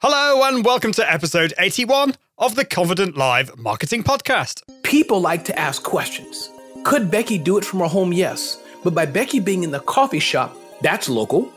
Hello, and welcome to episode 81 of the Confident Live Marketing Podcast. People like to ask questions. Could Becky do it from her home? Yes. But by Becky being in the coffee shop, that's local.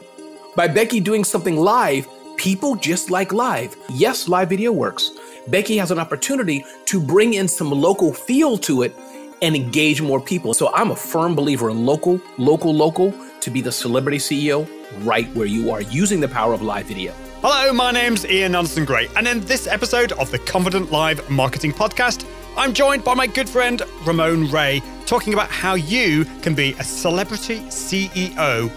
By Becky doing something live, people just like live. Yes, live video works. Becky has an opportunity to bring in some local feel to it and engage more people. So I'm a firm believer in local, local, local to be the celebrity CEO right where you are using the power of live video. Hello, my name's Ian Anderson Gray, and in this episode of the Confident Live Marketing Podcast, I'm joined by my good friend Ramon Ray, talking about how you can be a celebrity CEO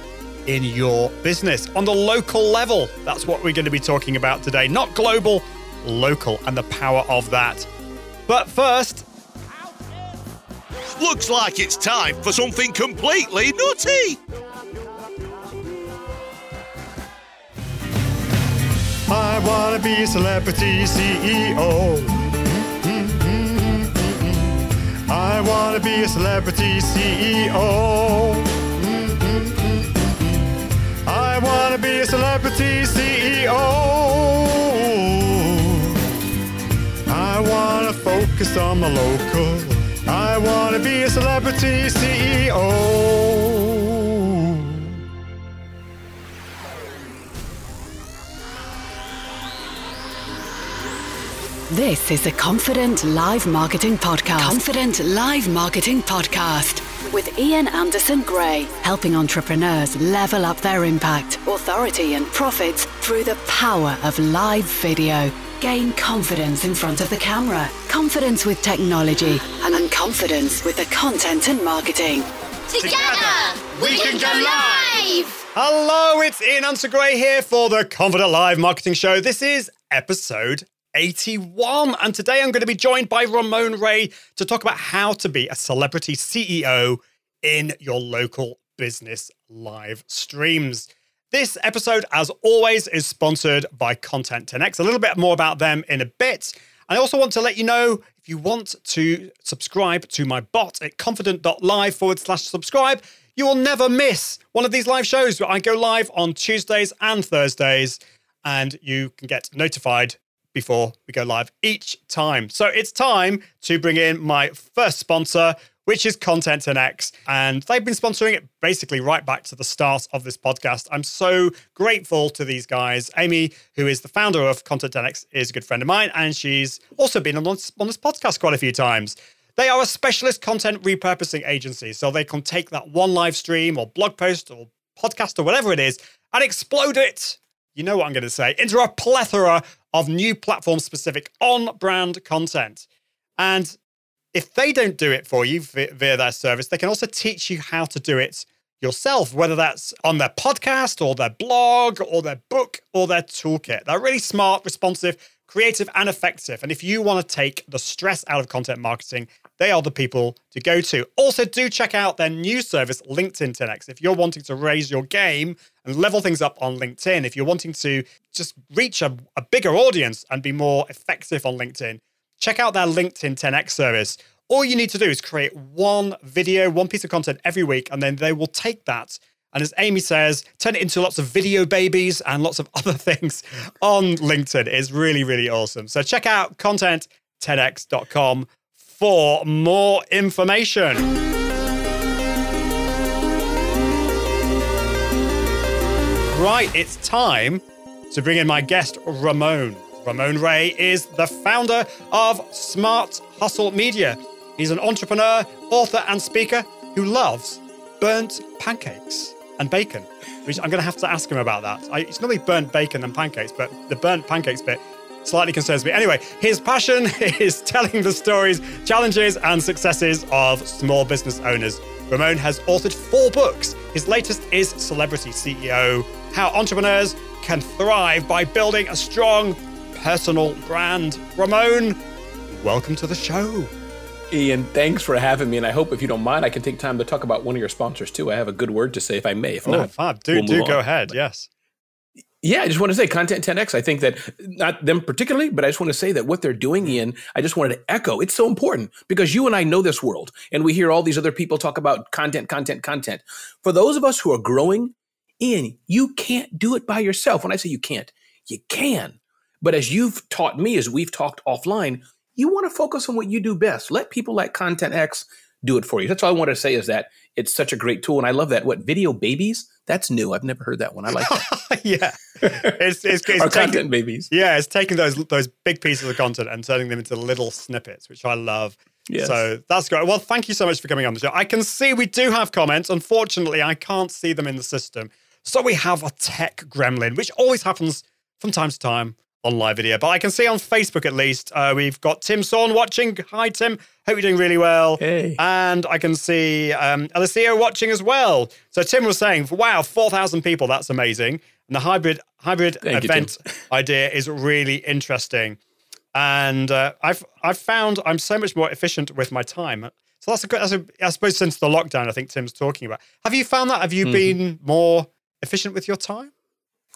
in your business on the local level. That's what we're going to be talking about today, not global, local, and the power of that. But first, Looks like it's time for something completely nutty. I want to be a celebrity CEO. I want to be a celebrity CEO. I want to be a celebrity CEO. I want to focus on the local. I want to be a celebrity CEO. This is the Confident Live Marketing Podcast. Confident Live Marketing Podcast with Ian Anderson Gray, helping entrepreneurs level up their impact, authority, and profits through the power of live video. Gain confidence in front of the camera, confidence with technology, and confidence with the content and marketing. Together, we can go live! Hello, it's Ian Anderson Gray here for the Confident Live Marketing Show. This is episode 81. And today I'm going to be joined by Ramon Ray to talk about how to be a celebrity CEO in your local business live streams. This episode, as always, is sponsored by Content 10x. A little bit more about them in a bit. I also want to let you know if you want to subscribe to my bot at confident.live forward slash subscribe, you will never miss one of these live shows. I go live on Tuesdays and Thursdays, and you can get notified before we go live each time. So it's time to bring in my first sponsor, which is Content 10x. And they've been sponsoring it basically right back to the start of this podcast. I'm so grateful to these guys. Amy, who is the founder of Content 10x, is a good friend of mine, and she's also been on on this podcast quite a few times. They are a specialist content repurposing agency. So they can take that one live stream or blog post or podcast or whatever it is and explode it you know what I'm going to say, into a plethora of new platform specific on brand content. And if they don't do it for you via, their service, they can also teach you how to do it yourself, whether that's on their podcast or their blog or their book or their toolkit. They're really smart, responsive, creative, and effective. And if you want to take the stress out of content marketing, they are the people to go to. Also, do check out their new service, LinkedIn 10x. If you're wanting to raise your game and level things up on LinkedIn, if you're wanting to just reach a, a bigger audience and be more effective on LinkedIn, check out their LinkedIn 10x service. All you need to do is create one video, one piece of content every week, and then they will take that and as Amy says, turn it into lots of video babies and lots of other things on LinkedIn. It's really, really awesome. So check out content10x.com for more information. Right, it's time to bring in my guest, Ramon. Ramon Ray is the founder of Smart Hustle Media. He's an entrepreneur, author, and speaker who loves burnt pancakes and bacon. Which I'm going to have to ask him about that. I, it's normally burnt bacon and pancakes, but the burnt pancakes bit slightly concerns me. Anyway, his passion is telling the stories, challenges, and successes of small business owners. Ramon has authored four books. His latest is Celebrity CEO How Entrepreneurs Can Thrive by Building a Strong Personal Brand. Ramon, welcome to the show. Ian, thanks for having me. And I hope, if you don't mind, I can take time to talk about one of your sponsors too. I have a good word to say, if I may. If Oh, not, fab. Do, we'll do go on. ahead. Yes. Yeah, I just want to say Content 10X. I think that not them particularly, but I just want to say that what they're doing, Ian, I just wanted to echo. It's so important because you and I know this world and we hear all these other people talk about content, content, content. For those of us who are growing, Ian, you can't do it by yourself. When I say you can't, you can. But as you've taught me, as we've talked offline, you want to focus on what you do best. Let people like Content X do it for you. That's all I wanted to say is that it's such a great tool. And I love that. What video babies? That's new. I've never heard that one. I like that. yeah. It's, it's, it's Our taking- content babies. Yeah, it's taking those those big pieces of content and turning them into little snippets, which I love. Yes. So that's great. Well, thank you so much for coming on the show. I can see we do have comments. Unfortunately, I can't see them in the system. So we have a tech gremlin, which always happens from time to time on live video. But I can see on Facebook at least, uh, we've got Tim Sorn watching. Hi, Tim. Hope you're doing really well. Hey. And I can see um, Alicio watching as well. So Tim was saying, wow, 4,000 people. That's amazing. And the hybrid hybrid Thank you, event idea is really interesting. And uh, I've I've found I'm so much more efficient with my time. So that's a good. That's a, I suppose since the lockdown, I think Tim's talking about. Have you found that? Have Mm-hmm. you been more efficient with your time?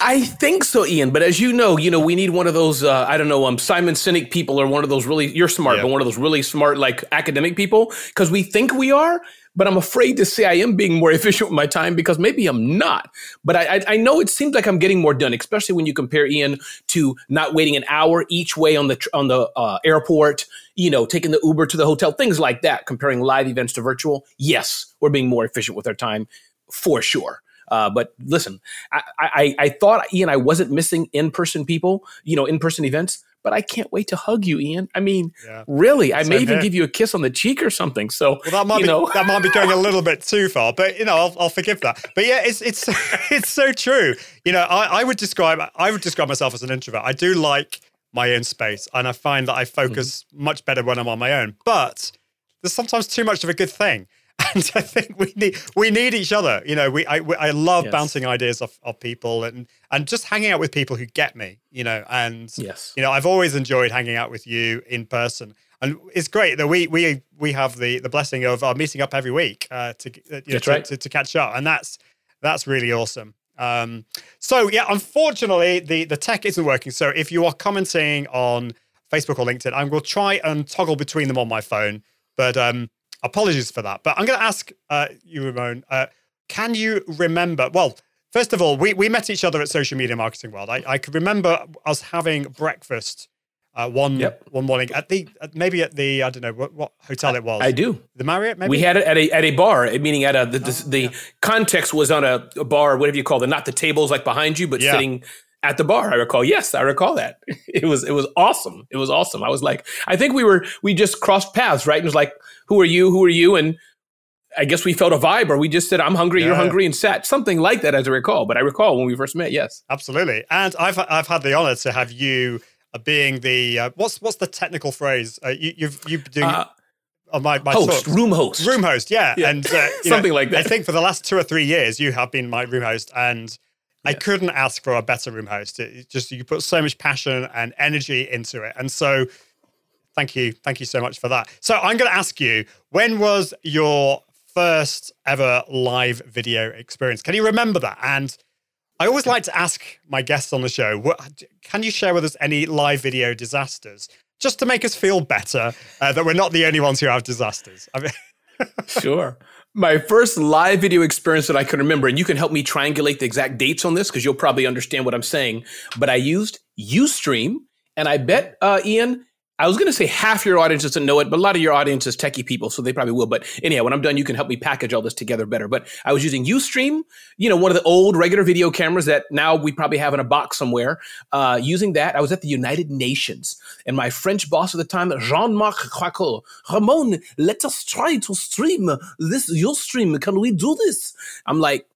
I think so, Ian. But as you know, you know, we need one of those. Uh, I don't know, um, Simon Sinek people, or one of those really. You're smart, but one of those really smart, like academic people, because we think we are. But I'm afraid to say I am being more efficient with my time because maybe I'm not. But I, I, I know it seems like I'm getting more done, especially when you compare Ian to not waiting an hour each way on the on the uh, airport. You know, taking the Uber to the hotel, things like that. Comparing live events to virtual, yes, we're being more efficient with our time for sure. Uh, but listen, I, I, I thought Ian, I wasn't missing in person people, you know, in person events, but I can't wait to hug you, Ian. I mean, Yeah. really, I may even here. give you a kiss on the cheek or something. So, Well, that might you be that might be going a little bit too far, but you know, I'll, I'll forgive that. But yeah, it's it's it's so true. You know, I, I would describe I would describe myself as an introvert. I do like my own space, and I find that I focus Mm-hmm. much better when I'm on my own. But there's sometimes too much of a good thing. And I think we need we need each other. You know, we I, we, I love Yes. bouncing ideas off, off people and and just hanging out with people who get me. You know, and Yes. you know, I've always enjoyed hanging out with you in person, and it's great that we we we have the the blessing of uh, meeting up every week uh, to, uh, you know, That's to, right. to to catch up, and that's that's really awesome. Um, so yeah, unfortunately, the the tech isn't working. So if you are commenting on Facebook or LinkedIn, I will try and toggle between them on my phone. But um, apologies for that. But I'm going to ask uh, you, Ramon. Uh, can you remember? Well, first of all, we, we met each other at Social Media Marketing World. I, I can remember us having breakfast uh, one Yep. one morning at the at, maybe at the I don't know what, what hotel it was. I do. the Marriott. Maybe We had it at a at a bar, meaning at a the, the, the context was on a, a bar, whatever you call it, not the tables like behind you, but Yeah. sitting at the bar. I recall. Yes, I recall that. It was it was awesome. It was awesome. I was like, I think we were we just crossed paths, right? And it was like, who are you? Who are you? And I guess we felt a vibe, or we just said, I'm hungry, you're hungry, and sat something like that, as I recall. But I recall when we first met. Yes. Absolutely, and I've I've had the honor to have you uh, being the uh, what's what's the technical phrase? Uh, you, you've you've been doing Uh, on my my host, talks. room host. room host, yeah, Yeah. and uh, you know, Something like that. I think for the last two or three years, you have been my room host, and I couldn't ask for a better room host. It, it just you put so much passion and energy into it, and so thank you, thank you so much for that. So I'm going to ask you, when was your first ever live video experience? Can you remember that? And I always like to ask my guests on the show, what, can you share with us any live video disasters? Just to make us feel better uh, that we're not the only ones who have disasters. I mean, Sure. My first live video experience that I can remember, and you can help me triangulate the exact dates on this because you'll probably understand what I'm saying. But I used Ustream, and I bet, uh, Ian, I was going to say half your audience doesn't know it, but a lot of your audience is techie people, so they probably will. But anyhow, when I'm done, you can help me package all this together better. But I was using Ustream, you know, one of the old regular video cameras that now we probably have in a box somewhere. Uh, using that, I was at the United Nations, and my French boss at the time, Jean-Marc Craco, Ramon, let us try to stream this Ustream. Can we do this? I'm like,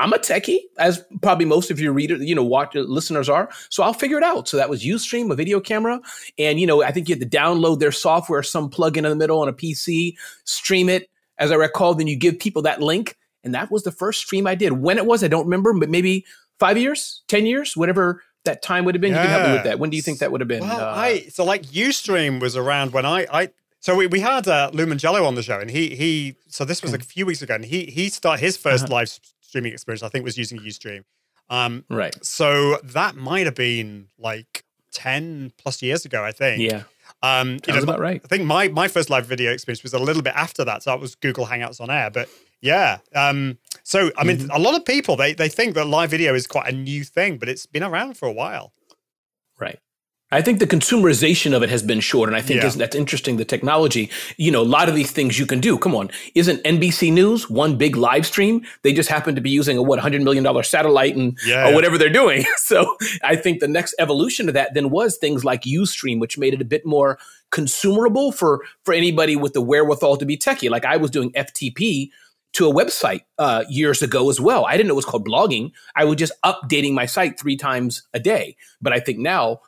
I'm a techie, as probably most of your readers, you know, watch listeners are. So I'll figure it out. So that was Ustream, a video camera, and you know, I think you had to download their software, some plugin in the middle on a PC, stream it. As I recall, then you give people that link, and that was the first stream I did. When it was, I don't remember, but maybe five years, ten years, whatever that time would have been. You can help me with that. When do you think that would have been? Well, Uh, I so like UStream was around when I I so we, we had uh, Lou Mongello on the show, and he he so this was a few weeks ago, and he he started his 1st Uh-huh. live streaming experience. I think was using UStream. Um, right. so that might have been like ten plus years ago, I think. Yeah. Um, you Sounds know, about right. I think my my first live video experience was a little bit after that. So that was Google Hangouts on air. But yeah, um, so I mean, Mm-hmm. a lot of people they they think that live video is quite a new thing, but it's been around for a while. Right. I think the consumerization of it has been short, and I think Yeah. that's interesting. The technology, you know, a lot of these things you can do. Come on, isn't NBC News one big live stream? They just happen to be using a what hundred million dollar satellite and Yeah. or whatever they're doing. So I think the next evolution of that then was things like UStream, which made it a bit more consumerable for for anybody with the wherewithal to be techie. Like I was doing FTP to a website uh, years ago as well. I didn't know it was called blogging. I was just updating my site three times a day. But I think now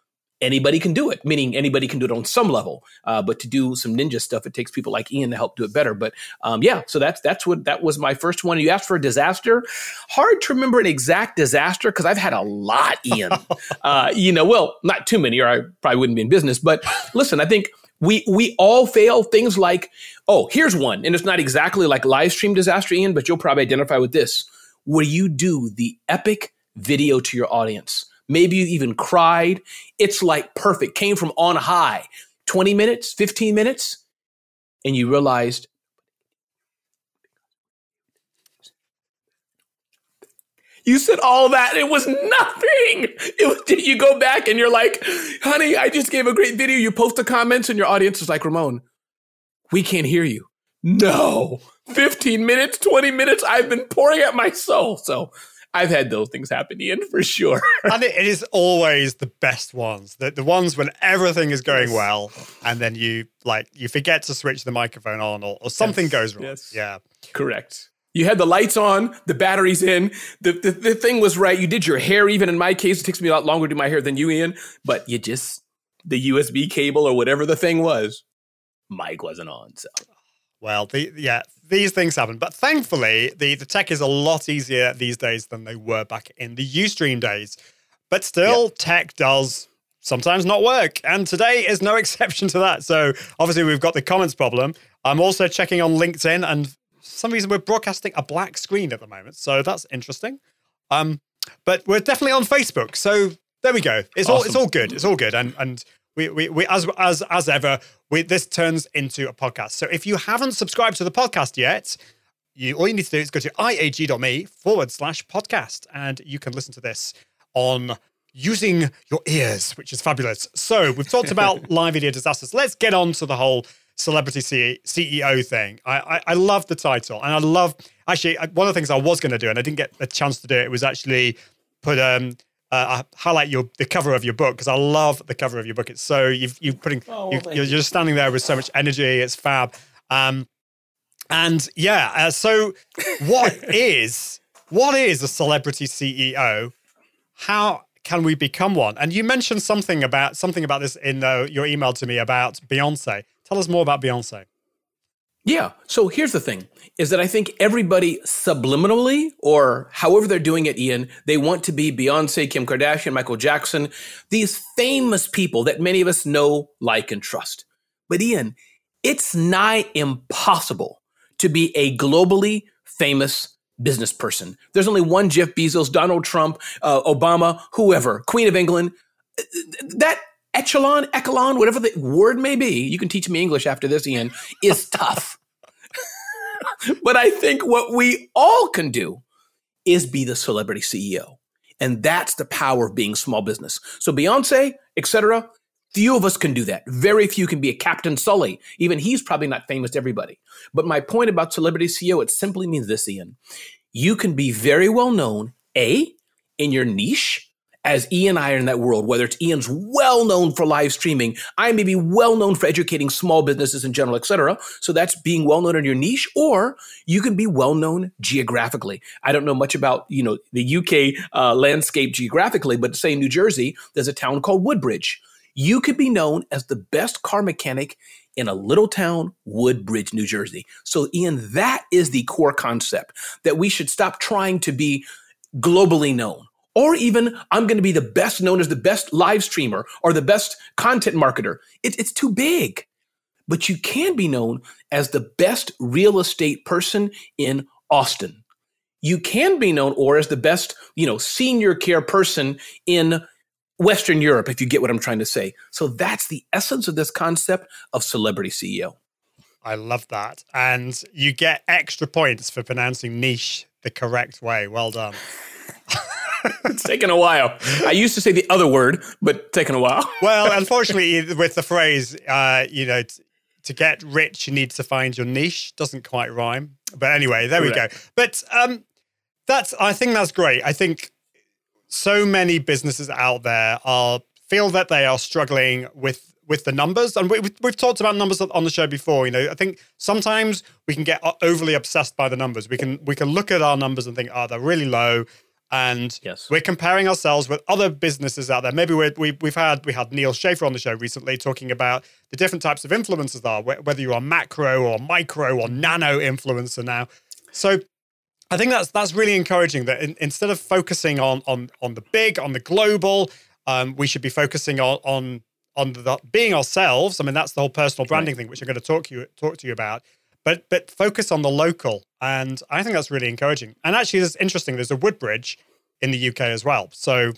anybody can do it, meaning anybody can do it on some level. Uh, but to do some ninja stuff, it takes people like Ian to help do it better. But um, yeah, so that's that's what that was my first one. You asked for a disaster. Hard to remember an exact disaster because I've had a lot, Ian. uh, you know, well, not too many, or I probably wouldn't be in business. But listen, I think we we all fail things like oh here's one and it's not exactly like live stream disaster ian but you'll probably identify with this where you do the epic video to your audience maybe you even cried it's like perfect came from on high 20 minutes 15 minutes and you realized You said all that. It was nothing. It was, you go back and you're like, honey, I just gave a great video. You post the comments and your audience is like, Ramon, we can't hear you. No. 15 minutes, 20 minutes. I've been pouring out my soul. So I've had those things happen, Ian, for sure. and it, is always the best ones. The, the ones when everything is going well, and then you like you forget to switch the microphone on, or, or something Yes, goes wrong. yes. Yeah. Correct. You had the lights on, the batteries in, the, the, the thing was right. You did your hair, even in my case, it takes me a lot longer to do my hair than you, Ian, but you just, the USB cable or whatever the thing was, mic wasn't on. So Well, the, yeah, these things happen, but thankfully, the the tech is a lot easier these days than they were back in the UStream days. But still, tech does sometimes not work, and today is no exception to that. So obviously, we've got the comments problem. I'm also checking on LinkedIn, and for some reason we're broadcasting a black screen at the moment, so that's interesting. Um, but we're definitely on Facebook, so there we go. It's all it's all good. It's all good, and and we, we, we as as as ever, we, this turns into a podcast. So if you haven't subscribed to the podcast yet, you all you need to do is go to iag.me forward slash podcast, and you can listen to this on using your ears, which is fabulous. So we've talked about live video disasters. Let's get on to the whole celebrity CEO thing. I, I I love the title, and I love actually one of the things I was going to do, and I didn't get a chance to do it. Was actually put um uh, highlight your the cover of your book because I love the cover of your book. It's so you've you putting Oh, well, you, you're just standing there with so much energy. It's fab. Um, and yeah, uh, so what is what is a celebrity CEO? How can we become one? And you mentioned something about something about this in uh, your email to me about Beyonce. Tell us more about Beyonce. Yeah. So here's the thing is that I think everybody subliminally or however they're doing it, Ian, they want to be Beyonce, Kim Kardashian, Michael Jackson, these famous people that many of us know, like, and trust. But Ian, it's nigh impossible to be a globally famous business person. There's only one Jeff Bezos, Donald Trump, uh, Obama, whoever, Queen of England. That echelon, echelon, whatever the word may be, you can teach me English after this, Ian, is tough. but I think what we all can do is be the celebrity CEO. And that's the power of being small business. So Beyonce, etc. Few of us can do that. Very few can be a Captain Sully. Even he's probably not famous to everybody. But my point about celebrity CEO, it simply means this, Ian. You can be very well known, A, in your niche, as Ian I are in that world, whether it's Ian's well known for live streaming, I may be well known for educating small businesses in general, et cetera. So that's being well known in your niche, or you can be well known geographically. I don't know much about, you know, the UK uh, landscape geographically, but say in New Jersey, there's a town called Woodbridge. You could be known as the best car mechanic in a little town, Woodbridge, New Jersey. So, Ian, that is the core concept that we should stop trying to be globally known. Or even, I'm going to be the best known as the best live streamer or the best content marketer. It, it's too big. But you can be known as the best real estate person in Austin. You can be known or as the best, you know, senior care person in Western Europe, if you get what I'm trying to say. So that's the essence of this concept of celebrity CEO. I love that. And you get extra points for pronouncing niche the correct way. Well done. it's taken a while. I used to say the other word, but taken a while. well, unfortunately, with the phrase, uh, you know, t- to get rich, you need to find your niche. Doesn't quite rhyme. But anyway, there Correct. we go. But um, that's, I think that's great. I think so many businesses out there are feel that they are struggling with with the numbers and we, have talked about numbers on the show before you know i think sometimes we can get overly obsessed by the numbers we can we can look at our numbers and think oh they're really low and yes. we're comparing ourselves with other businesses out there. Maybe we we've had we had Neal Schaffer on the show recently talking about the different types of influencers are, whether you are macro or micro or nano influencer now. So I think that's that's really encouraging. That in, instead of focusing on on on the big, on the global, um, we should be focusing on on on the, being ourselves. I mean, that's the whole personal branding right. thing, which I'm going to talk to you talk to you about. But but focus on the local, and I think that's really encouraging. And actually, it's interesting. There's a Woodbridge in the UK as well. So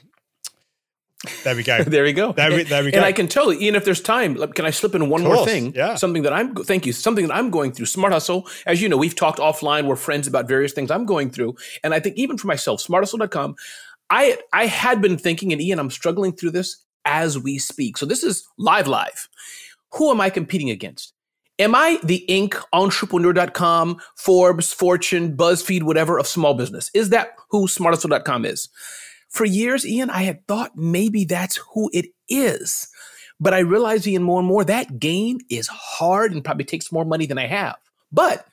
there we go. there we go. There we, there we go. And I can tell you, Ian, if there's time, can I slip in one more thing? Yeah. Something that I'm, thank you, something that I'm going through. Smart Hustle, as you know, we've talked offline. We're friends about various things I'm going through. And I think even for myself, smarthustle.com, I, I had been thinking, and Ian, I'm struggling through this as we speak. So this is live, live. Who am I competing against? Am I the Inc. entrepreneur.com, Forbes, Fortune, BuzzFeed, whatever of small business? Is that who smarthustle.com is? For years, Ian, I had thought maybe that's who it is. But I realized, Ian, more and more that game is hard and probably takes more money than I have. But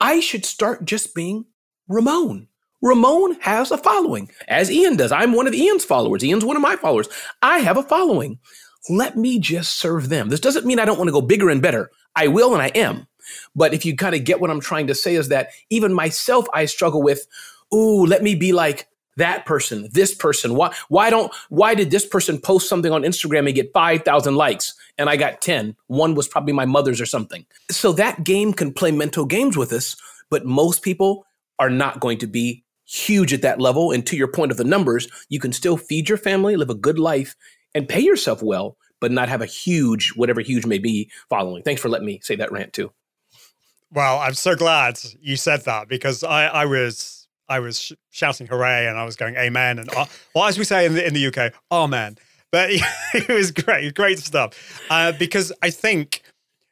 I should start just being Ramon. Ramon has a following, as Ian does. I'm one of Ian's followers. Ian's one of my followers. I have a following. Let me just serve them. This doesn't mean I don't want to go bigger and better. I will and I am. But if you kind of get what I'm trying to say, is that even myself, I struggle with, ooh, let me be like that person, this person. Why why don't why did this person post something on Instagram and get 5,000 likes and I got 10? One was probably my mother's or something. So that game can play mental games with us, but most people are not going to be huge at that level and to your point of the numbers, you can still feed your family, live a good life and pay yourself well, but not have a huge whatever huge may be following. Thanks for letting me say that rant too. Well, I'm so glad you said that because I, I was I was sh- shouting hooray and I was going amen and uh, well as we say in the in the UK amen. But it was great, great stuff. Uh, because I think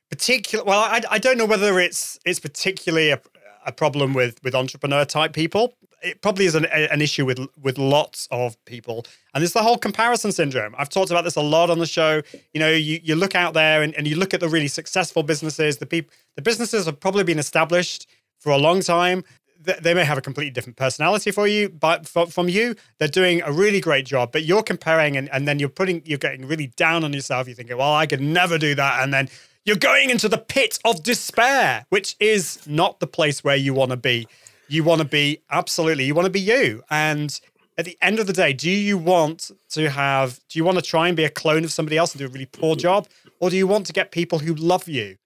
particular well I, I don't know whether it's it's particularly a, a problem with with entrepreneur type people. It probably is an, an issue with with lots of people, and it's the whole comparison syndrome. I've talked about this a lot on the show. You know, you, you look out there and, and you look at the really successful businesses. The people, the businesses have probably been established for a long time they may have a completely different personality for you, but from you, they're doing a really great job. But you're comparing, and, and then you're putting, you're getting really down on yourself. You're thinking, well, I could never do that, and then you're going into the pit of despair, which is not the place where you want to be. You want to be absolutely, you want to be you. And at the end of the day, do you want to have, do you want to try and be a clone of somebody else and do a really poor mm-hmm. job? Or do you want to get people who love you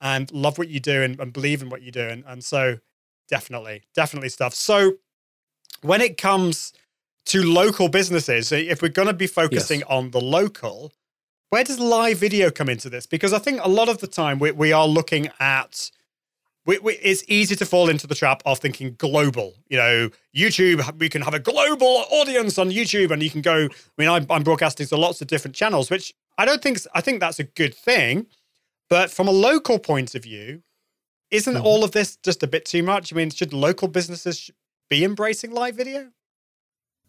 and love what you do and, and believe in what you do? And, and so definitely, definitely stuff. So when it comes to local businesses, if we're going to be focusing yes. on the local, where does live video come into this? Because I think a lot of the time we, we are looking at, we, we, it's easy to fall into the trap of thinking global. You know, YouTube, we can have a global audience on YouTube and you can go, I mean, I'm, I'm broadcasting to lots of different channels, which I don't think, I think that's a good thing. But from a local point of view, isn't mm-hmm. all of this just a bit too much? I mean, should local businesses be embracing live video?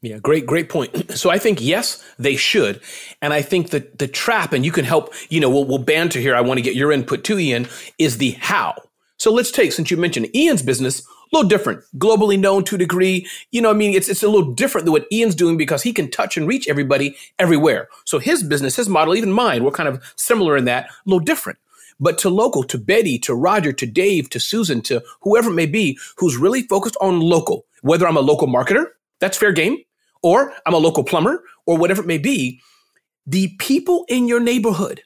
Yeah, great, great point. So I think yes, they should, and I think that the trap, and you can help. You know, we'll, we'll banter here. I want to get your input too, Ian. Is the how? So let's take since you mentioned Ian's business, a little different, globally known to a degree. You know, I mean, it's it's a little different than what Ian's doing because he can touch and reach everybody everywhere. So his business, his model, even mine, we're kind of similar in that, a little different but to local, to Betty, to Roger, to Dave, to Susan, to whoever it may be who's really focused on local, whether I'm a local marketer, that's fair game, or I'm a local plumber, or whatever it may be. The people in your neighborhood,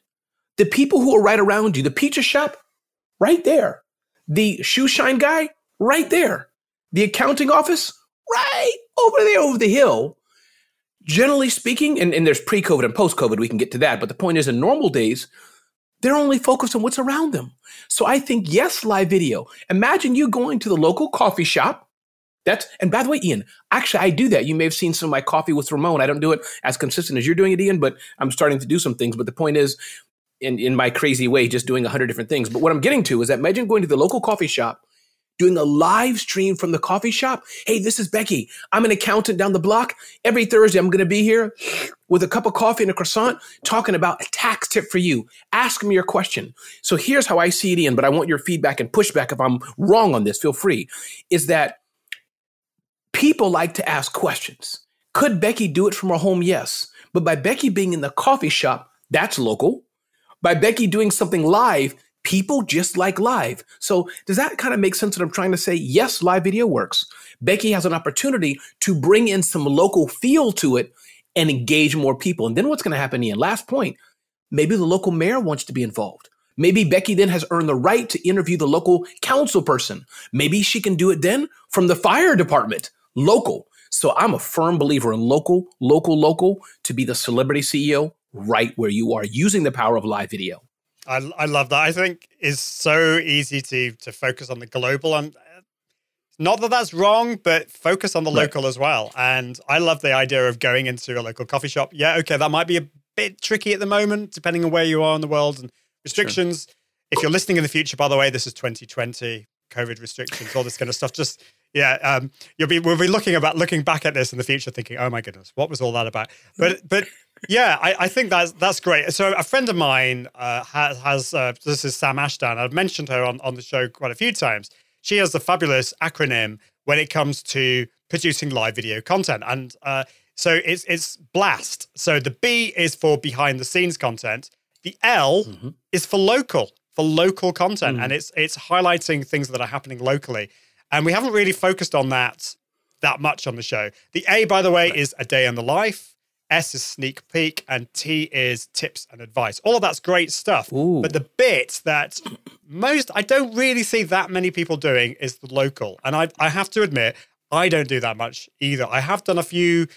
the people who are right around you, the pizza shop, right there. The shoe shine guy, right there. The accounting office, right over there over the hill. Generally speaking, and, and there's pre COVID and post COVID, we can get to that. But the point is, in normal days, they're only focused on what's around them. So I think, yes, live video. Imagine you going to the local coffee shop That's and by the way, Ian, actually I do that. You may have seen some of my coffee with Ramon. I don't do it as consistent as you're doing it, Ian, but I'm starting to do some things. But the point is, in, in my crazy way, just doing a hundred different things. But what I'm getting to is that imagine going to the local coffee shop, doing a live stream from the coffee shop. Hey, this is Becky. I'm an accountant down the block. Every Thursday, I'm going to be here with a cup of coffee and a croissant talking about a tax tip for you. Ask me your question. So here's how I see it, Ian, but I want your feedback and pushback if I'm wrong on this. Feel free. Is that people like to ask questions. Could Becky do it from her home? Yes. But by Becky being in the coffee shop, that's local. By Becky doing something live, people just like live. So does that kind of make sense what I'm trying to say? Yes, live video works. Becky has an opportunity to bring in some local feel to it and engage more people. And then what's going to happen, Ian? Last point, maybe the local mayor wants to be involved. Maybe Becky then has earned the right to interview the local council person. Maybe she can do it then from the fire department local. So I'm a firm believer in local, local, local to be the celebrity CEO right where you are using the power of live video. I, I love that. I think it's so easy to to focus on the global and not that that's wrong, but focus on the right. local as well. And I love the idea of going into a local coffee shop. Yeah, okay, that might be a bit tricky at the moment, depending on where you are in the world and restrictions. Sure. If you're listening in the future, by the way, this is 2020, COVID restrictions, all this kind of stuff. Just yeah, um, you'll be we'll be looking about looking back at this in the future, thinking, "Oh my goodness, what was all that about?" But but yeah, I, I think that's that's great. So a friend of mine uh, has has uh, this is Sam Ashdown. I've mentioned her on on the show quite a few times. She has a fabulous acronym when it comes to producing live video content, and uh, so it's it's Blast. So the B is for behind the scenes content. The L mm-hmm. is for local for local content, mm. and it's it's highlighting things that are happening locally. And we haven't really focused on that that much on the show. The A, by the way, right. is a day in the life. S is sneak peek, and T is tips and advice. All of that's great stuff. Ooh. But the bit that most I don't really see that many people doing is the local. And I I have to admit, I don't do that much either. I have done a few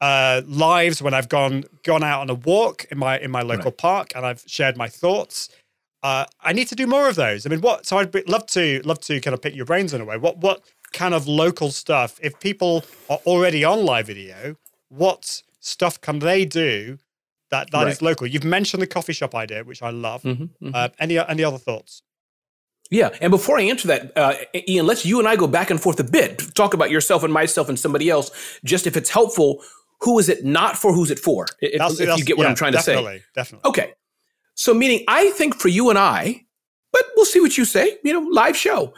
uh, lives when I've gone gone out on a walk in my in my local right. park and I've shared my thoughts uh, I need to do more of those. I mean, what? So I'd be, love to love to kind of pick your brains in a way. What what kind of local stuff? If people are already on live video, what stuff can they do that that right. is local? You've mentioned the coffee shop idea, which I love. Mm-hmm, mm-hmm. Uh, any any other thoughts? Yeah, and before I answer that, uh, Ian, let's you and I go back and forth a bit. Talk about yourself and myself and somebody else. Just if it's helpful, who is it not for? Who's it for? If, if you get what yeah, I'm trying to say. Definitely, definitely. Okay, so, meaning, I think for you and I, but we'll see what you say, you know, live show.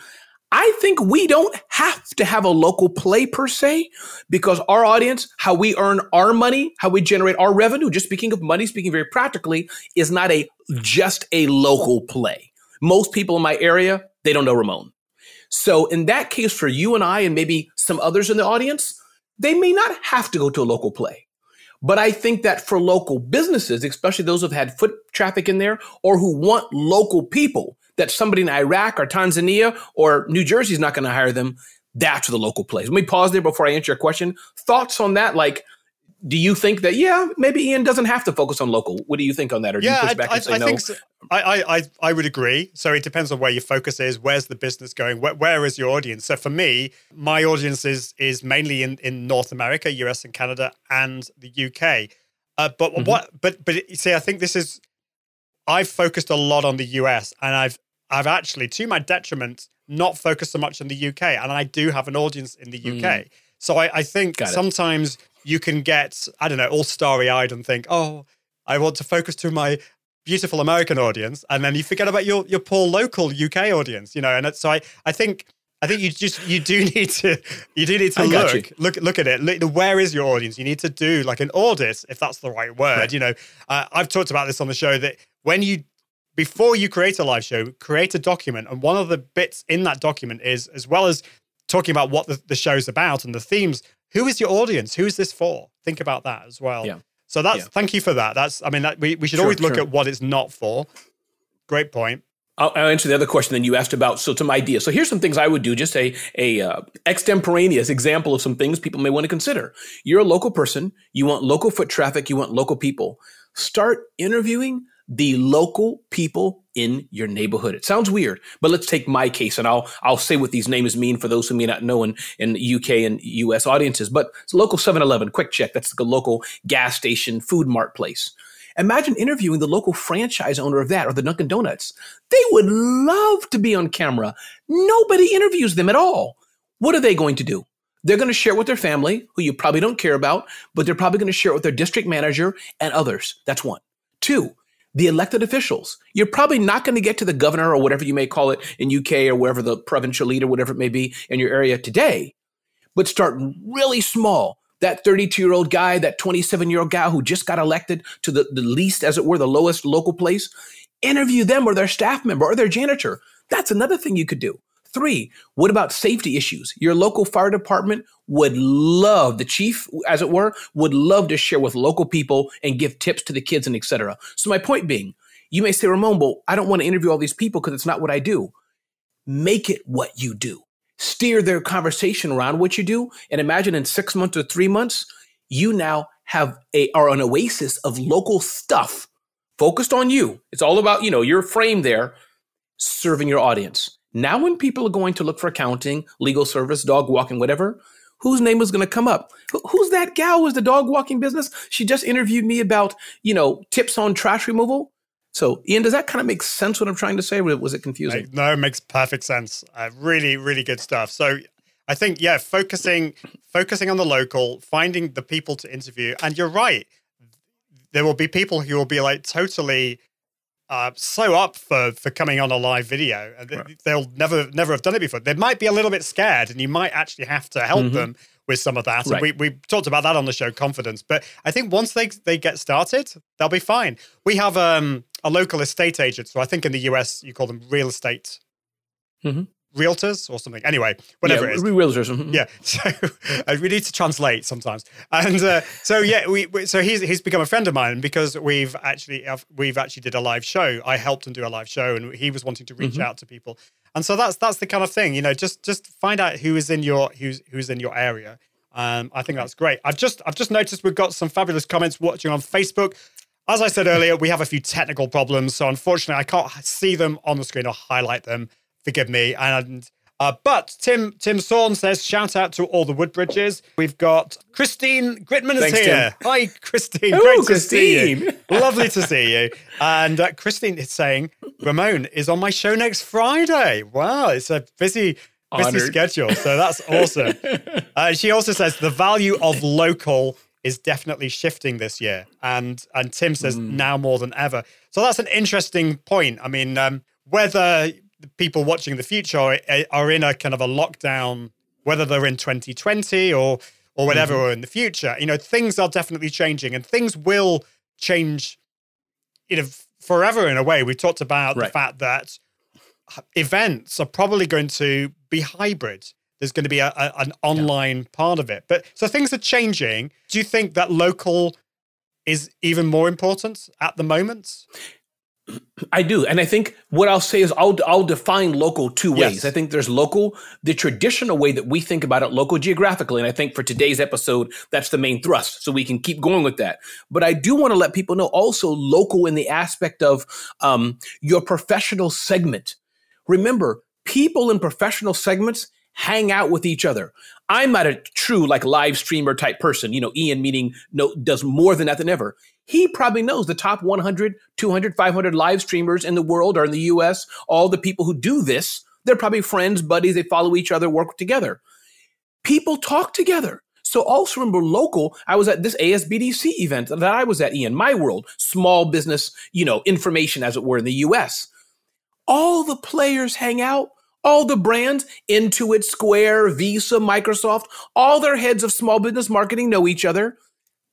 I think we don't have to have a local play per se because our audience, how we earn our money, how we generate our revenue, just speaking of money, speaking very practically, is not a just a local play. Most people in my area, they don't know Ramon. So in that case, for you and I, and maybe some others in the audience, they may not have to go to a local play. But I think that for local businesses, especially those who've had foot traffic in there or who want local people, that somebody in Iraq or Tanzania or New Jersey is not going to hire them, that's the local place. Let me pause there before I answer your question. Thoughts on that? Like, do you think that yeah maybe ian doesn't have to focus on local what do you think on that or do yeah, you push back I, and say I, no think so. I, I i would agree so it depends on where your focus is where's the business going where, where is your audience so for me my audience is is mainly in in north america us and canada and the uk uh, but mm-hmm. what but but see i think this is i've focused a lot on the us and i've i've actually to my detriment not focused so much on the uk and i do have an audience in the uk mm. so I, I think sometimes you can get, I don't know, all starry eyed and think, oh, I want to focus to my beautiful American audience. And then you forget about your, your poor local UK audience, you know? And so I, I think, I think you just you do need to you do need to look look look at it. Look, where is your audience? You need to do like an audit, if that's the right word. Right. You know, uh, I've talked about this on the show that when you before you create a live show, create a document, and one of the bits in that document is as well as talking about what the, the show's about and the themes, who is your audience? Who is this for? Think about that as well. Yeah. So that's yeah. thank you for that. That's I mean that, we we should sure, always look sure. at what it's not for. Great point. I'll, I'll, answer the other question then you asked about. So some ideas. So here's some things I would do. Just a a uh, extemporaneous example of some things people may want to consider. You're a local person. You want local foot traffic. You want local people. Start interviewing the local people in your neighborhood. It sounds weird, but let's take my case and I'll I'll say what these names mean for those who may not know in, in UK and US audiences. But it's local 7-Eleven, quick check. That's the local gas station, food mart place. Imagine interviewing the local franchise owner of that or the Dunkin' Donuts. They would love to be on camera. Nobody interviews them at all. What are they going to do? They're going to share it with their family, who you probably don't care about, but they're probably going to share it with their district manager and others. That's one. Two, the elected officials. You're probably not going to get to the governor or whatever you may call it in UK or wherever the provincial leader, whatever it may be in your area today, but start really small. That 32 year old guy, that 27 year old guy who just got elected to the, the least, as it were, the lowest local place, interview them or their staff member or their janitor. That's another thing you could do. Three, what about safety issues? Your local fire department would love, the chief, as it were, would love to share with local people and give tips to the kids and etc. So my point being, you may say, Ramon, well, I don't want to interview all these people because it's not what I do. Make it what you do. Steer their conversation around what you do. And imagine in six months or three months, you now have a are an oasis of local stuff focused on you. It's all about, you know, your frame there serving your audience. Now, when people are going to look for accounting, legal service, dog walking, whatever, whose name is going to come up? Who's that gal with the dog walking business? She just interviewed me about, you know, tips on trash removal. So, Ian, does that kind of make sense what I'm trying to say? Or was it confusing? No, it makes perfect sense. Uh, really, really good stuff. So, I think yeah, focusing focusing on the local, finding the people to interview, and you're right. There will be people who will be like totally uh, so up for for coming on a live video. Right. They'll never never have done it before. They might be a little bit scared, and you might actually have to help mm-hmm. them with some of that. Right. And we we talked about that on the show, confidence. But I think once they they get started, they'll be fine. We have um, a local estate agent, so I think in the US you call them real estate. Mm-hmm realtors or something. Anyway, whatever yeah, it is. Realtors. Mm-hmm. Yeah. So uh, we need to translate sometimes. And uh, so yeah, we, we, so he's he's become a friend of mine because we've actually we've actually did a live show. I helped him do a live show, and he was wanting to reach mm-hmm. out to people. And so that's that's the kind of thing, you know. Just just find out who is in your who's who's in your area. Um, I think that's great. I've just I've just noticed we've got some fabulous comments watching on Facebook. As I said earlier, we have a few technical problems, so unfortunately, I can't see them on the screen or highlight them forgive me. And uh, but Tim Tim Sorn says shout out to all the Woodbridges. We've got Christine Gritmon is here. Tim. Hi, Christine. Ooh, Great Christine. to see you. Lovely to see you. And uh, Christine is saying Ramon is on my show next Friday. Wow, it's a busy. Busy schedule, so that's awesome. uh, she also says the value of local is definitely shifting this year, and and Tim says mm. now more than ever. So that's an interesting point. I mean, um, whether people watching the future are, are in a kind of a lockdown, whether they're in 2020 or or whatever, mm-hmm. or in the future. You know, things are definitely changing, and things will change. You know, forever in a way. We talked about right. the fact that events are probably going to be hybrid. There's going to be a, a, an online yeah. part of it, but so things are changing. Do you think that local is even more important at the moment? I do, and I think what I'll say is I'll I'll define local two ways. Yes. I think there's local, the traditional way that we think about it, local geographically, and I think for today's episode that's the main thrust, so we can keep going with that. But I do want to let people know also local in the aspect of um, your professional segment. Remember, people in professional segments hang out with each other. I'm not a true like live streamer type person. You know, Ian meaning no does more than that than ever he probably knows the top 100, 200, 500 live streamers in the world or in the US, all the people who do this. They're probably friends, buddies, they follow each other, work together. People talk together. So also remember local, I was at this ASBDC event that I was at, Ian, my world, small business, you know, information as it were in the US. All the players hang out, all the brands, Intuit, Square, Visa, Microsoft, all their heads of small business marketing know each other.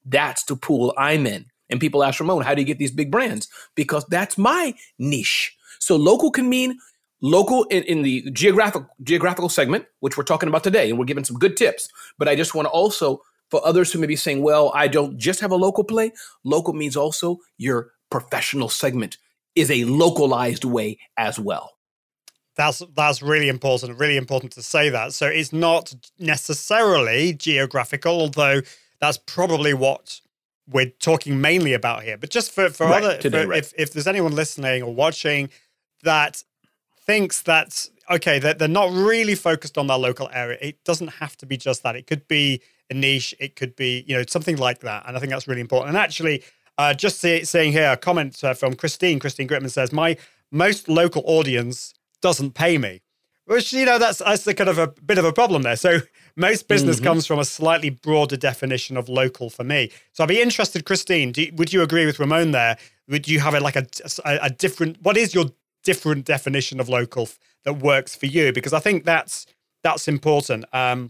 That's the pool I'm in. And people ask Ramon, how do you get these big brands? Because that's my niche. So local can mean local in, in the geographic geographical segment, which we're talking about today, and we're giving some good tips. But I just want to also for others who may be saying, well, I don't just have a local play. Local means also your professional segment is a localized way as well. That's that's really important. Really important to say that. So it's not necessarily geographical, although that's probably what we're talking mainly about here. But just for for Right, other, for right. if if there's anyone listening or watching that thinks that okay that they're not really focused on their local area, it doesn't have to be just that. It could be a niche. It could be you know something like that. And I think that's really important. And actually, uh, just see, saying here a comment uh, from Christine. Christine Gritmon says my most local audience doesn't pay me. Which you know that's that's a kind of a bit of a problem there. So most business Mm-hmm. comes from a slightly broader definition of local for me. So I'd be interested, Christine. Do would you agree with Ramon there? Would you have a, like a, a a different? What is your different definition of local f- that works for you? Because I think that's that's important. Um,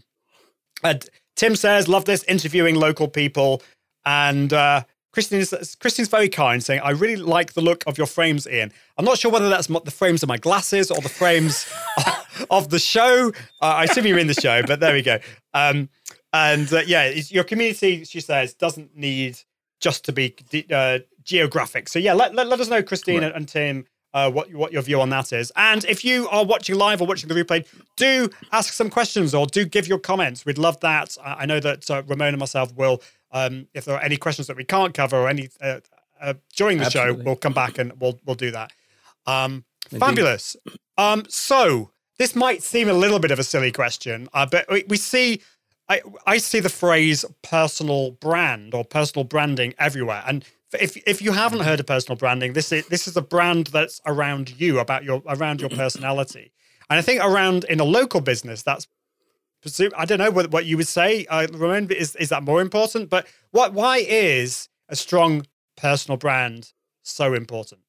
and Tim says, "Love this interviewing local people," and uh, Christine is, Christine's very kind, saying, "I really like the look of your frames, Ian. I'm not sure whether that's the frames of my glasses or the frames of the show. Uh, I assume you're in the show, but there we go. Um, and uh, yeah, your community, she says, doesn't need just to be uh, geographic. So yeah, let, let, let us know, Christine and, and Tim, uh, what what your view on that is. And if you are watching live or watching the replay, do ask some questions or do give your comments. We'd love that. I, I know that uh, Ramon and myself will, um, if there are any questions that we can't cover or any uh, uh, during the show, we'll come back and we'll we'll do that. Um, fabulous. Um, so this might seem a little bit of a silly question, uh, but we, we see. I, I see the phrase personal brand or personal branding everywhere. And if if you haven't heard of personal branding, this is this is a brand that's around you, about your around your personality. And I think around in a local business, that's I don't know what, what you would say. Uh, Ramon, is is that more important? But what why is a strong personal brand so important?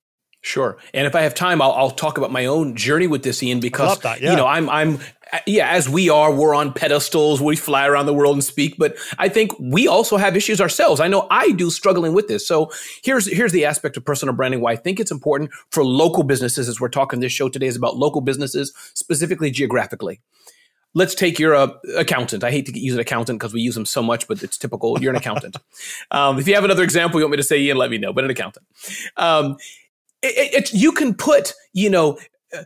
Sure. And if I have time, I'll, I'll talk about my own journey with this, Ian, because that, yeah. you know I'm I'm yeah, as we are, we're on pedestals. We fly around the world and speak, but I think we also have issues ourselves. I know I do struggling with this. So here's here's the aspect of personal branding why I think it's important for local businesses. As we're talking, this show today is about local businesses, specifically geographically. Let's take your uh, accountant. I hate to use an accountant because we use them so much, but it's typical. You're an accountant. um, if you have another example you want me to say, Ian, let me know. But an accountant. Um, it, it, it's- you can put, you know, uh,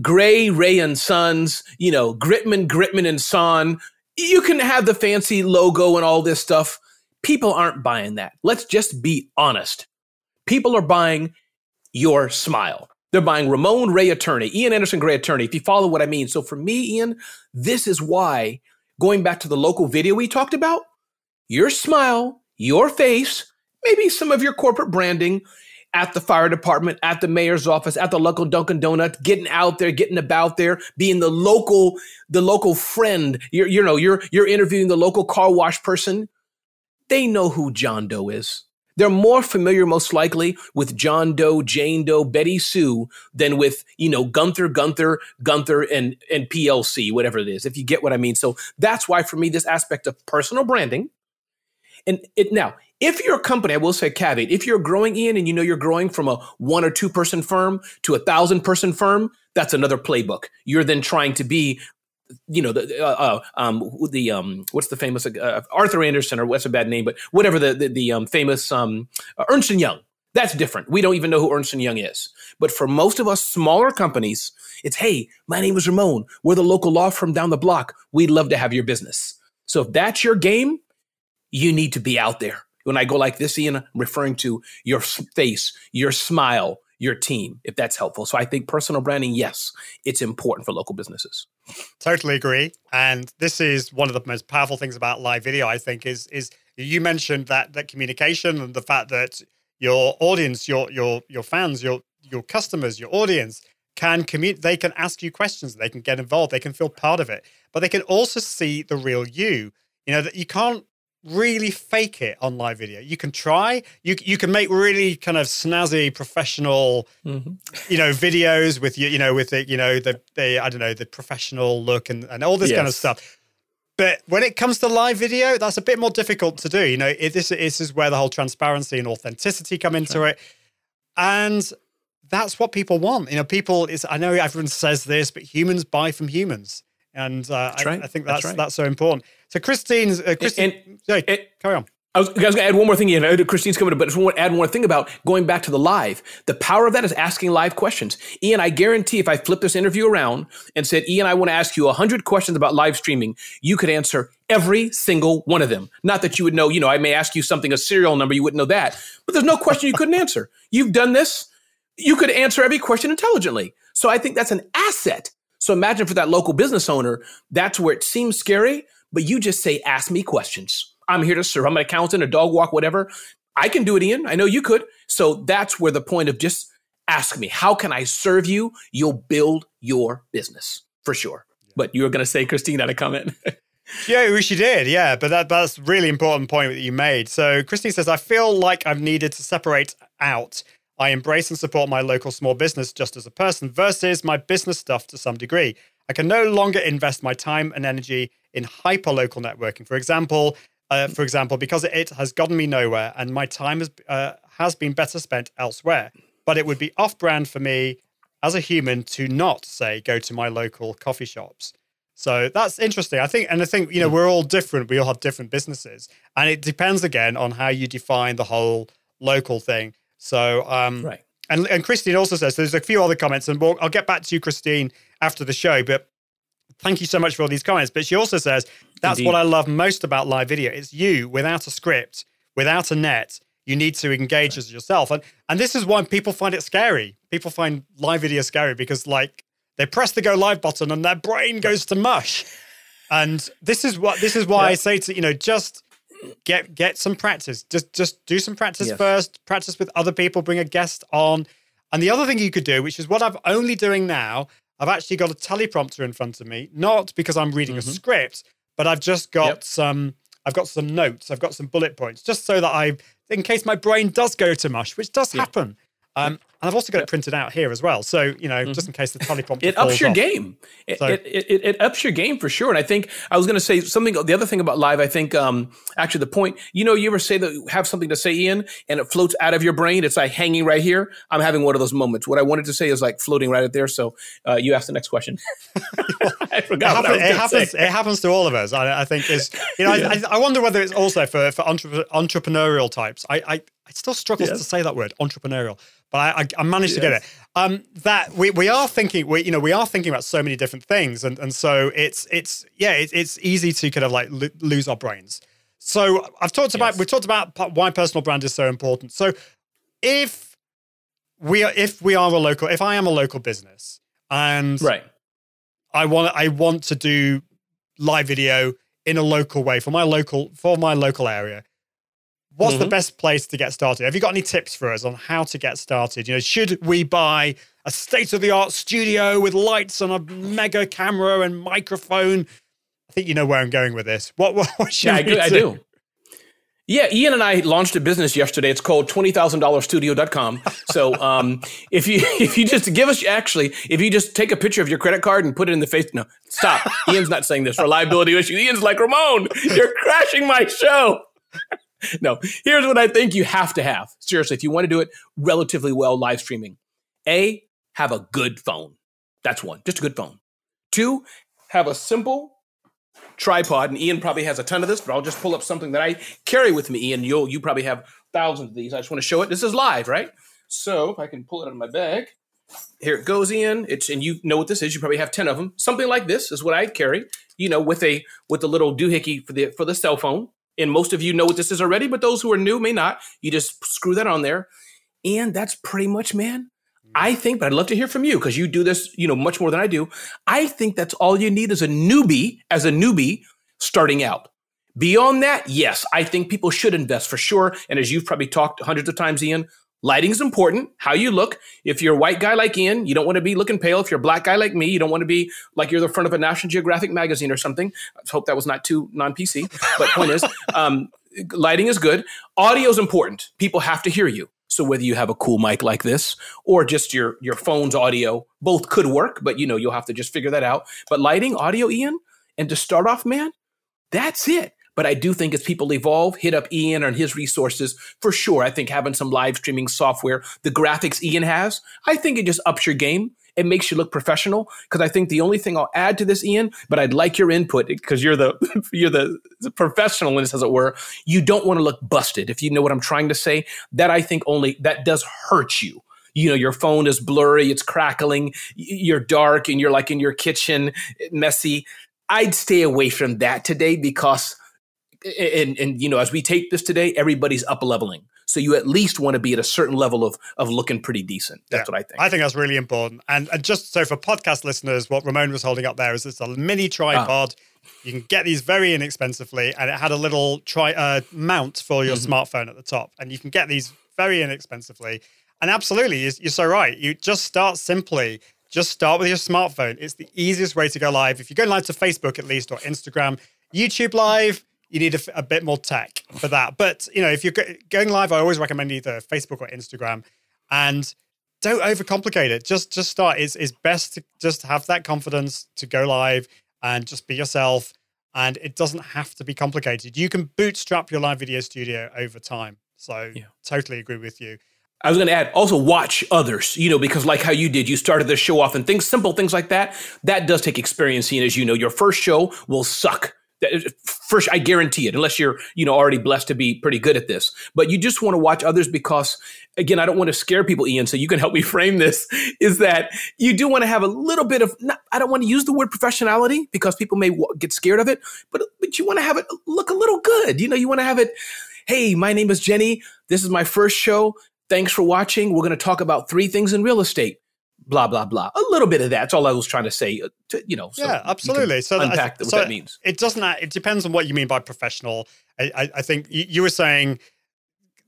Gray, Ray and Sons, you know, Gritmon, Gritmon and Son. You can have the fancy logo and all this stuff. People aren't buying that. Let's just be honest. People are buying your smile. They're buying Ramon Ray Attorney, Ian Anderson Gray Attorney, if you follow what I mean. So for me, Ian, this is why, going back to the local video we talked about, your smile, your face, maybe some of your corporate branding at the fire department, at the mayor's office, at the local Dunkin' Donut, getting out there, getting about there, being the local, the local friend. You're, you know, you're you're interviewing the local car wash person. They know who John Doe is. They're more familiar, most likely, with John Doe, Jane Doe, Betty Sue than with, you know, Gunther, Gunther, Gunther, and, and PLC, whatever it is, if you get what I mean. So that's why, for me, this aspect of personal branding. And it now, if you're a company, I will say caveat, if you're growing in and you know you're growing from a one or two person firm to a thousand person firm, that's another playbook. You're then trying to be you know the uh, uh, um the um what's the famous uh, Arthur Andersen or what's a bad name but whatever the the, the um, famous um uh, Ernst and Young. That's different. We don't even know who Ernst and Young is. But for most of us smaller companies it's hey my name is Ramon. We're the local law firm down the block. We'd love to have your business. So if that's your game you need to be out there. When I go like this Ian I'm referring to your face your smile your team if that's helpful so I think personal branding yes it's important for local businesses Totally agree. And this is one of the most powerful things about live video, I think, is is you mentioned that that communication and the fact that your audience, your your your fans, your your customers, your audience can commute they can ask you questions, they can get involved, they can feel part of it, but they can also see the real you. You know, that you can't really fake it on live video. You can try, you you can make really kind of snazzy professional you know videos with you you know with the you know the the i don't know the professional look and, and all this kind of stuff. But when it comes to live video that's a bit more difficult to do. You know it, this, this is where the whole transparency and authenticity come into it. And that's what people want. You know people is i know everyone says this but humans buy from humans. And uh, I, right. I think That's that's right. that's so important so christine's uh, christine and- yeah, and- carry on I was, was going to add one more thing. Ian. Christine's coming, up, but I just want to add one more thing about going back to the live. The power of that is asking live questions. Ian, I guarantee if I flip this interview around and said, Ian, I want to ask you 100 questions about live streaming, you could answer every single one of them. Not that you would know, you know, I may ask you something, a serial number, you wouldn't know that, but there's no question you couldn't answer. You've done this. You could answer every question intelligently. So I think that's an asset. So imagine for that local business owner, that's where it seems scary, but you just say, ask me questions I'm here to serve. I'm an accountant, a dog walk, whatever. I can do it, Ian. I know you could. So that's where the point of just ask me, how can I serve you? You'll build your business for sure. But you were going to say, Christine, had a comment. yeah, we she did. Yeah, but that, that's a really important point that you made. So Christine says, I feel like I've needed to separate out. I embrace and support my local small business just as a person versus my business stuff to some degree. I can no longer invest my time and energy in hyper local networking. For example, uh, for example, because it has gotten me nowhere and my time has, uh, has been better spent elsewhere. But it would be off brand for me as a human to not say go to my local coffee shops. So that's interesting. I think, and I think, you know, we're all different. We all have different businesses. And it depends again on how you define the whole local thing. So, um, right. And, and Christine also says there's a few other comments, and we'll, I'll get back to you, Christine, after the show. But thank you so much for all these comments. But she also says, that's Indeed. what I love most about live video. It's you without a script, without a net. You need to engage right. as yourself. And and this is why people find it scary. People find live video scary because like they press the go live button and their brain goes to mush. And this is what this is why yeah. I say to you know just get get some practice. Just just do some practice yes. first. Practice with other people. Bring a guest on. And the other thing you could do, which is what I'm only doing now, I've actually got a teleprompter in front of me, not because I'm reading mm-hmm. a script, but I've just got yep. some I've got some notes, I've got some bullet points, just so that I in case my brain does go to mush, which does happen. Um, and I've also got it printed out here as well. So, you know, mm-hmm. just in case the teleprompter It ups your off. game. It, so, it, it, it, ups your game for sure. And I think I was going to say something, the other thing about live, I think, um, actually the point, you know, you ever say that you have something to say, Ian, and it floats out of your brain. It's like hanging right here. I'm having one of those moments. What I wanted to say is like floating right out there. So uh, you ask the next question. I forgot. It, happen, it happens. Say. It happens to all of us. I, I think is, you know, yeah. I, I, wonder whether it's also for, for entre- entrepreneurial types. I, I, I still struggle to say that word, entrepreneurial but I, I, managed yes. to get it. Um, that we, we are thinking, we you know we are thinking about so many different things, and and so it's it's yeah it, it's easy to kind of like lo- lose our brains. So I've talked yes. about we've talked about why personal brand is so important. So if we are if we are a local, if I am a local business and right, I want I want to do live video in a local way for my local for my local area What's mm-hmm. the best place to get started? Have you got any tips for us on how to get started? You know, should we buy a state of the art studio with lights and a mega camera and microphone? I think you know where I'm going with this. What, what, what should yeah, we I, do? I do. Yeah, Ian and I launched a business yesterday. It's called $20,000studio.com. So, um, if you, if you just give us, actually, if you just take a picture of your credit card and put it in the face, no, stop. Ian's not saying this. Reliability issue. Ian's like, Ramon, you're crashing my show. no, here's what I think you have to have. Seriously, if you want to do it relatively well live streaming, A, have a good phone. That's one, just a good phone. Two, have a simple tripod, and Ian probably has a ton of this, but I'll just pull up something that I carry with me. Ian, you'll you probably have thousands of these. I just want to show it. This is live, right? So if I can pull it out of my bag, here it goes, Ian. It's and you know what this is. You probably have ten of them. Something like this is what I carry. You know, with a with a little doohickey for the for the cell phone. And most of you know what this is already, but those who are new may not. You just screw that on there. And that's pretty much, man. I mm. think, but I'd love to hear from you because you do this, you know, much more than I do. I think that's all you need as a newbie, as a newbie starting out. Beyond that, yes, I think people should invest for sure. And as you've probably talked hundreds of times, Ian, Lighting is important. How you look. If you're a white guy like Ian, you don't want to be looking pale. If you're a black guy like me, you don't want to be like you're the front of a National Geographic magazine or something. I hope that was not too non-PC. But point is, um, lighting is good. Audio is important. People have to hear you. So whether you have a cool mic like this or just your your phone's audio, both could work. But you know you'll have to just figure that out. But lighting, audio, Ian, and to start off, man, that's it. But I do think as people evolve, hit up Ian and his resources for sure. I think having some live streaming software, the graphics Ian has, I think it just ups your game. It makes you look professional. Because I think the only thing I'll add to this, Ian, but I'd like your input because you're the you're the, the professional in this, as it were. You don't want to look busted. If you know what I'm trying to say, that I think only that does hurt you you know your phone is blurry it's crackling you're dark and you're like in your kitchen eh, messy i'd stay away from that today because and and you know as we take this today everybody's up leveling so you at least want to be at a certain level of of looking pretty decent that's yeah, what i think i think that's really important and and just so for podcast listeners what ramon was holding up there is it's a mini tripod ah. you can get these very inexpensively and it had a little tri uh, mount for your mm-hmm. smartphone at the top and you can get these very inexpensively and absolutely, you're, you're so right. You just start simply. Just start with your smartphone. It's the easiest way to go live. If you're going live to Facebook, at least, or Instagram, YouTube Live, you need a, a, bit more tech for that. But you know, if you're going live, I always recommend either Facebook or Instagram, and don't overcomplicate it. Just just start. It's, it's best to just have that confidence to go live and just be yourself. And it doesn't have to be complicated. You can bootstrap your live video studio over time. So yeah. totally agree with you. I was going to add also watch others, you know, because like how you did, you started the show off and things, simple things like that. That does take experience. And as you know, your first show will suck. First, uh, I guarantee it, unless you're, you know, already blessed to be pretty good at this. But you just want to watch others because, again, I don't want to scare people, Ian. So you can help me frame this. Is that you do want to have a little bit of? Not, I don't want to use the word professionality because people may get scared of it, but but you want to have it look a little good. You know, you want to have it. Hey, my name is Jenny. This is my first show. Thanks for watching. We're going to talk about three things in real estate. Blah blah blah. A little bit of that. That's all I was trying to say. Uh, to, you know. So yeah, absolutely. So unpack that, what so that means. It doesn't. It depends on what you mean by professional. I, I, I think you, you, were saying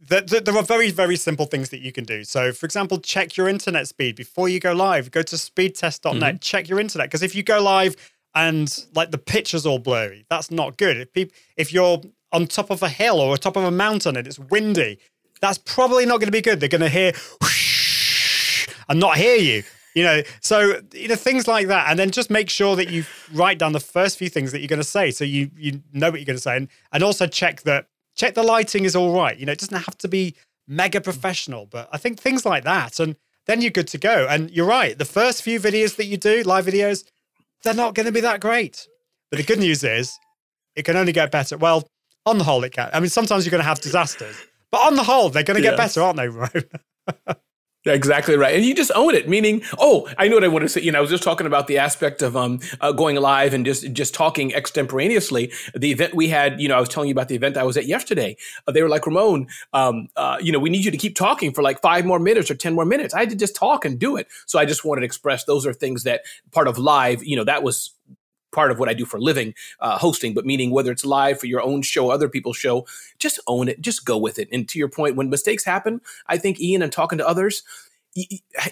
that, that, there are very very simple things that you can do. So, for example, check your internet speed before you go live. Go to speedtest.net. Mm-hmm. Check your internet because if you go live and like the picture's all blurry, that's not good. If people, if you're on top of a hill or on top of a mountain and it's windy, that's probably not going to be good. They're going to hear whoosh and not hear you. You know, so you know things like that, and then just make sure that you write down the first few things that you're going to say, so you you know what you're going to say, and and also check that check the lighting is all right. You know, it doesn't have to be mega professional, but I think things like that, and then you're good to go. And you're right, the first few videos that you do, live videos, they're not going to be that great. But the good news is, it can only get better. Well, on the whole, it can. I mean, sometimes you're going to have disasters, but on the whole, they're going to get better, aren't they, Ro? exactly right. And you just own it, meaning, oh, I know what I want to say. You know, I was just talking about the aspect of um, uh, going live and just just talking extemporaneously. The event we had, you know, I was telling you about the event I was at yesterday. Uh, they were like, Ramon, um, uh, you know, we need you to keep talking for like five more minutes or 10 more minutes. I had to just talk and do it. So I just wanted to express those are things that part of live, you know, that was part of what I do for living, uh, hosting, but meaning whether it's live for your own show, other people's show, just own it, just go with it. And to your point, when mistakes happen, I think Ian and talking to others,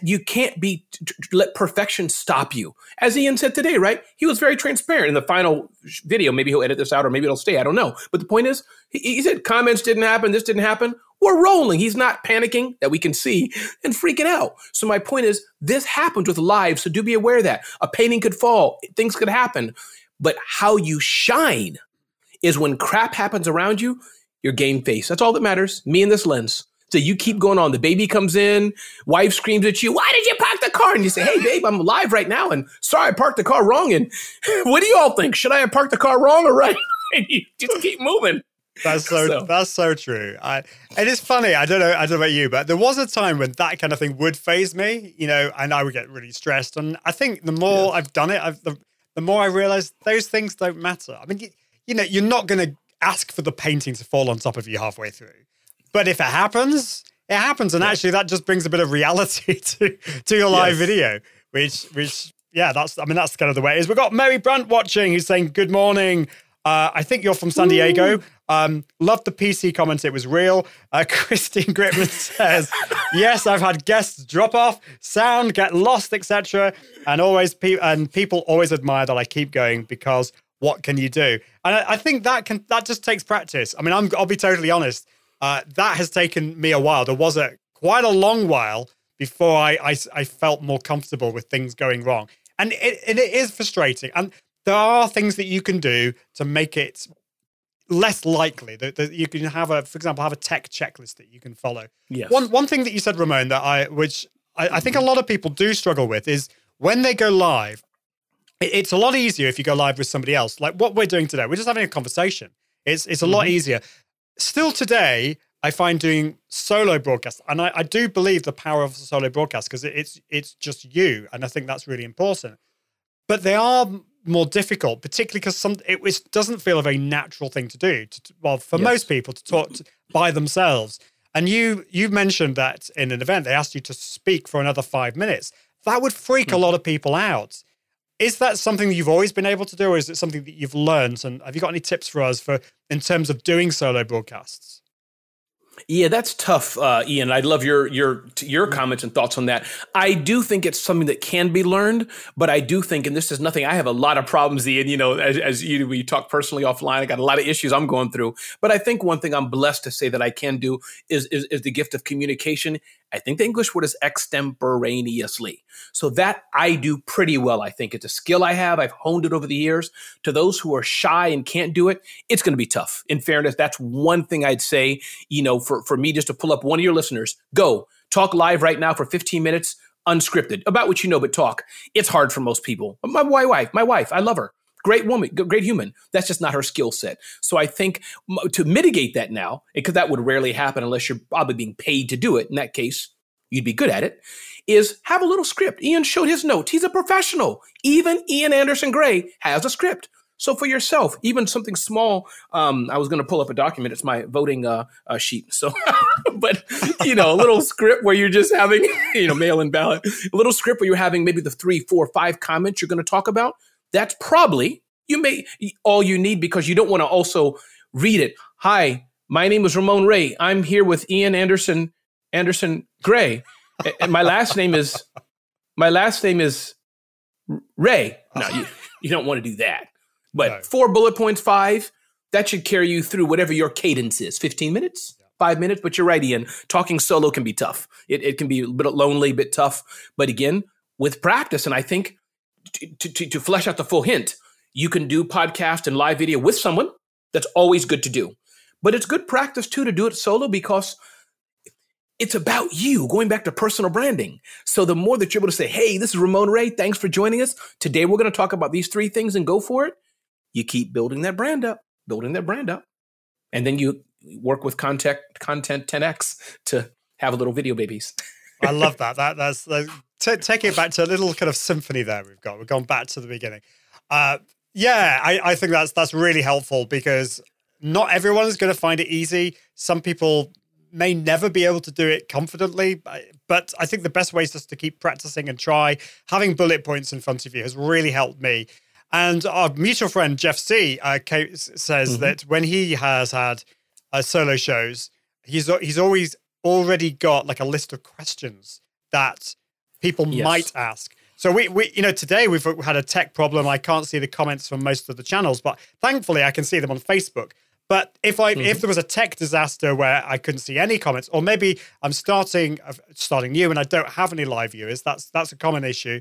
you, can't be let perfection stop you. As Ian said today, right? He was very transparent in the final video. Maybe he'll edit this out, or maybe it'll stay. I don't know. But the point is, he, he said comments didn't happen, this didn't happen. We're rolling. He's not panicking that we can see and freaking out. So my point is, this happens with live. So do be aware that a painting could fall, things could happen, but how you shine is when crap happens around you. Your game face. That's all that matters. Me and this lens. So you keep going on. The baby comes in, wife screams at you, Why did you park the car? And you say, Hey, babe, I'm alive right now. And sorry, I parked the car wrong. And what do you all think? Should I have parked the car wrong or right? and you just keep moving. That's so, so, that's so true. I it is funny. I don't know. I don't know about you, but there was a time when that kind of thing would phase me, you know, and I would get really stressed. And I think the more yeah. I've done it, I've, the the more I realize those things don't matter. I mean, you, you know, you're not going to ask for the painting to fall on top of you halfway through, but if it happens, it happens, and yeah. actually that just brings a bit of reality to to your live yes. video, which which yeah, that's I mean that's kind of the way it is. We've got Mary Brandt watching, who's saying good morning. Uh, I think you're from San Diego. Um, loved the PC comment. It was real. Uh, Christine Gritmon says, "Yes, I've had guests drop off, sound get lost, etc. And always, pe- and people always admire that I keep going because what can you do? And I, I think that can that just takes practice. I mean, I'm, I'll be totally honest. Uh, that has taken me a while. There was a quite a long while before I I, I felt more comfortable with things going wrong, and it, it is frustrating. And there are things that you can do to make it less likely that, that, you can have a, for example, have a tech checklist that you can follow. Yes. One one thing that you said, Ramon, that I which I, I think a lot of people do struggle with is when they go live, it's a lot easier if you go live with somebody else. Like what we're doing today, we're just having a conversation. It's it's a lot Mm-hmm. easier. Still today, I find doing solo broadcasts, and I, I do believe the power of solo broadcast because it's it's just you, and I think that's really important. But they are more difficult, particularly because some it, was, doesn't feel a very natural thing to do. To, well, for Yes. most people, to talk to, by themselves. And you you mentioned that in an event they asked you to speak for another five minutes. That would freak Hmm. a lot of people out. Is that something that you've always been able to do, or is it something that you've learned? And have you got any tips for us for in terms of doing solo broadcasts? Yeah, that's tough, uh, Ian. I'd love your your your comments and thoughts on that. I do think it's something that can be learned, but I do think, and this is nothing. I have a lot of problems, Ian. You know, as, as you we talk personally offline, I got a lot of issues I'm going through. But I think one thing I'm blessed to say that I can do is is, is the gift of communication. I think the English word is extemporaneously. So that I do pretty well. I think it's a skill I have. I've honed it over the years. To those who are shy and can't do it, it's going to be tough. In fairness, that's one thing I'd say, you know, for, for me just to pull up one of your listeners, go talk live right now for 15 minutes, unscripted, about what you know, but talk. It's hard for most people. My wife, my wife, I love her. Great woman, great human. That's just not her skill set. So I think to mitigate that now, because that would rarely happen unless you're probably being paid to do it. In that case, you'd be good at it. Is have a little script. Ian showed his notes. He's a professional. Even Ian Anderson Gray has a script. So for yourself, even something small, um, I was going to pull up a document. It's my voting uh, uh, sheet. So, but you know, a little script where you're just having, you know, mail in ballot, a little script where you're having maybe the three, four, five comments you're going to talk about. That's probably you may all you need because you don't want to also read it. Hi, my name is Ramon Ray. I'm here with Ian Anderson Anderson Gray, and my last name is my last name is Ray. No, you, you don't want to do that. But No. four bullet points, five, that should carry you through whatever your cadence is. 15 minutes, five minutes. But you're right, Ian. Talking solo can be tough. It, it can be a bit lonely, a bit tough. But again, with practice, and I think to, to, to flesh out the full hint, you can do podcast and live video with someone. That's always good to do. But it's good practice too to do it solo because it's about you, going back to personal branding. So the more that you're able to say, hey, this is Ramon Ray, thanks for joining us. Today we're going to talk about these three things and go for it. You keep building that brand up, building that brand up. And then you work with content, content 10x to have a little video babies. I love that. That that's uh, t- take it back to a little kind of symphony there. We've got we've gone back to the beginning. Uh, yeah, I, I think that's that's really helpful because not everyone is going to find it easy. Some people may never be able to do it confidently, but, I think the best way is just to keep practicing and try. Having bullet points in front of you has really helped me. And our mutual friend Jeff C uh, says that when he has had uh, solo shows, he's he's always already got like a list of questions that people Yes. might ask. So we, we, you know, today we've had a tech problem. I can't see the comments from most of the channels, but thankfully I can see them on Facebook. But if I if mm-hmm. there was a tech disaster where I couldn't see any comments, or maybe I'm starting starting new and I don't have any live viewers, that's that's a common issue.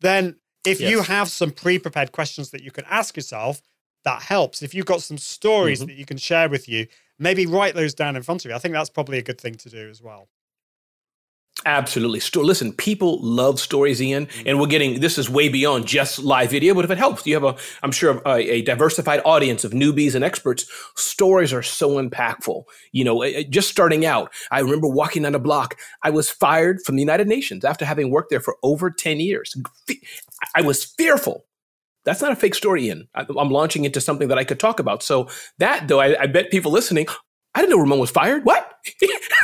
Then if you have some pre-prepared questions that you can ask yourself, that helps. If you've got some stories mm-hmm. that you can share with you, maybe write those down in front of you. I think that's probably a good thing to do as well. Absolutely. Listen, people love stories, Ian, and we're getting this is way beyond just live video. But if it helps, you have a, I'm sure, a, a diversified audience of newbies and experts. Stories are so impactful. You know, just starting out, I remember walking down a block. I was fired from the United Nations after having worked there for over 10 years. I was fearful. That's not a fake story, Ian. I- I'm launching into something that I could talk about. So that, though, I, I bet people listening, I didn't know Ramon was fired. What?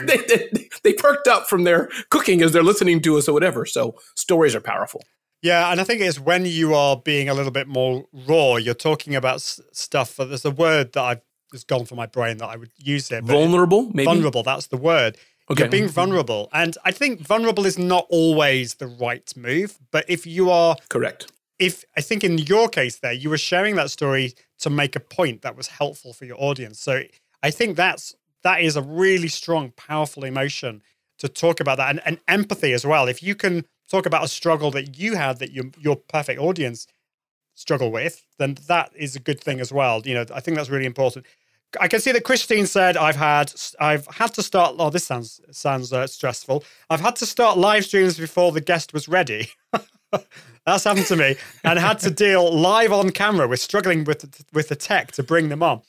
they, they, they perked up from their cooking as they're listening to us or whatever. So stories are powerful. Yeah, and I think it's when you are being a little bit more raw, you're talking about s- stuff. That there's a word that I've just gone for my brain that I would use it. it- Vulnerable, maybe. Vulnerable, that's the word. Okay. You're being vulnerable. And I think vulnerable is not always the right move. But if you are, Correct. if I think in your case there, you were sharing that story to make a point that was helpful for your audience. So I think that's that is a really strong, powerful emotion to talk about that and, and empathy as well. If you can talk about a struggle that you had that your your perfect audience struggle with, then that is a good thing as well. You know, I think that's really important. I can see that Christine said I've had I've had to start. Oh, this sounds sounds uh, stressful. I've had to start live streams before the guest was ready. That's happened to me, and had to deal live on camera. We're struggling with with the tech to bring them on.